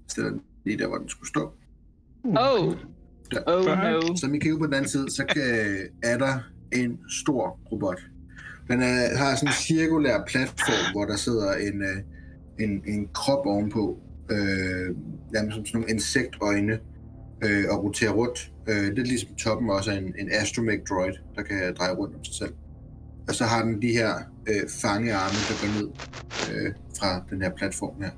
stiller den lige der, hvor den skulle stå. Oh. Der. Oh no. Som I kigger på den anden side, så kan, er der en stor robot. Den er, har sådan en cirkulær platform, hvor der sidder en, øh, en, en krop ovenpå. Øh, nærmest som sådan nogle insektøjne øh, og roterer rundt. Øh, det er ligesom toppen også af en, en astromech droid, der kan dreje rundt om sig selv. Og så har den de her øh, fangearme, der går ned øh, fra den her platform her.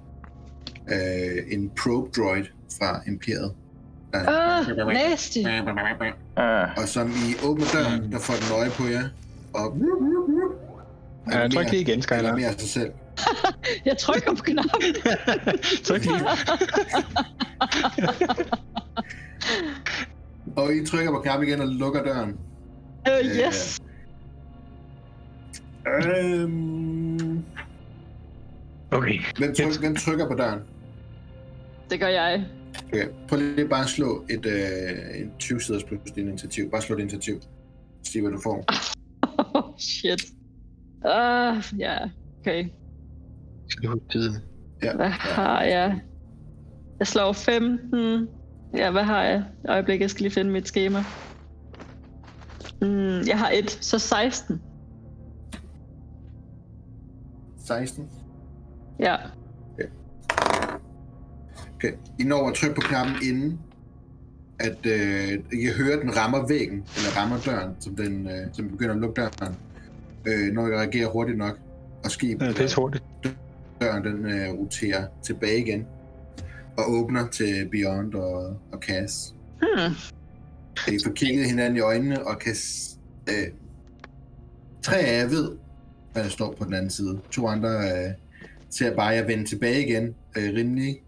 Øh, en probe droid fra Imperiet. Der, Ah, nasty. Ah, og som I åbner døren, der får den øje på jer. Og... Ja, jeg tryk lige igen, Skylar. Eller mere sig selv. Jeg trykker på knappen. Tryk lige. Og I trykker på knappen igen og lukker døren. Oh, yes. Øhm... Okay. Hvem, tryk, hvem trykker på døren? Det gør jeg. Okay. Prøv lige bare at slå et, øh, en 20-siders plus din initiativ. Bare slå et initiativ. Se, hvad du får. Oh, shit. Ah, ja. Okay. Skal du huske tiden? Ja. Hvad har jeg? Jeg slår 15. Ja, hvad har jeg? Et øjeblik, jeg skal lige finde mit schema. Mm, jeg har et, så 16. 16. Ja. Okay. I når at trykke på knappen inden, at øh, I kan høre, at den rammer væggen, eller rammer døren, som den øh, som begynder at lukke døren. Øh, når I reagerer hurtigt nok. Og skib, Det er hurtigt. døren den øh, roterer tilbage igen. Og åbner til Beyond og, og Cass. Hmm. I får kigget hinanden i øjnene, og kan... Øh, tre af jer ved, hvad der står på den anden side. To andre øh, ser bare jer vende tilbage igen, øh, rimelig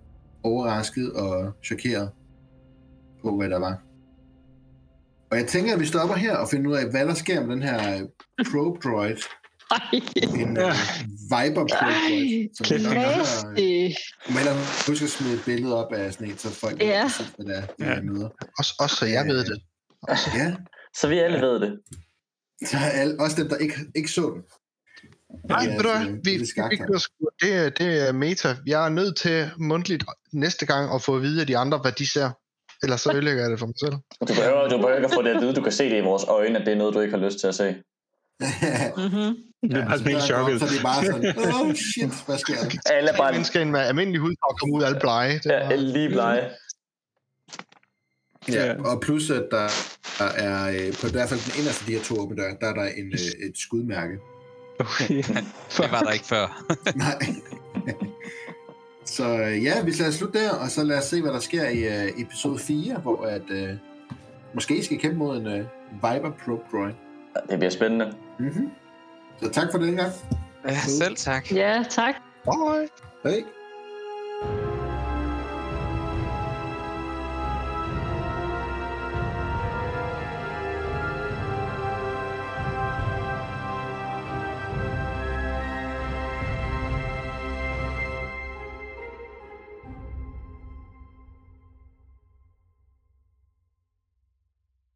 overrasket og chokeret på, hvad der var. Og jeg tænker, at vi stopper her og finder ud af, hvad der sker med den her probe droid. Ej, En øh, Viper probe droid. Som vi nok har, øh, nasty. må hellere huske at smide et billede op af sådan et, så folk Ja. kan se, hvad der er, de Ja. møder. Også, også så jeg ved det. Ja, så vi alle ved det. så er alle, også dem, der ikke, ikke så den. Nej, Ja, ved du hvad? Vi, det er vi, kører sgu, det, er- det er meta. Jeg er nødt til mundtligt næste gang at få at vide af de andre, hvad de ser. Ellers så ødelægger jeg det for mig selv. Du behøver, du behøver ikke at få det at vide. Du kan se det i vores øjne, at det er noget, du ikke har lyst til at se. Mm-hmm. Det er bare sådan helt chokket. Så det er bare sådan, oh shit, hvad sker der? Alle Bare mennesker med almindelig hudfarve komme ud alle blege. Det ja, var, lige blege. Ja, og plus at der, der er, øh, på i hvert fald den inderste af de her to åbne døre, der er der en, øh, et skudmærke. Okay. Det var der ikke før. Nej. så øh, ja, vi lader slutte der, og så lad os se, hvad der sker i øh, episode 4, hvor at, øh, måske I skal kæmpe mod en øh, Viper Probe Droid. Det bliver spændende. Mm-hmm. Så tak for den gang. Ja, selv tak. Ja, tak. Bye. Hej.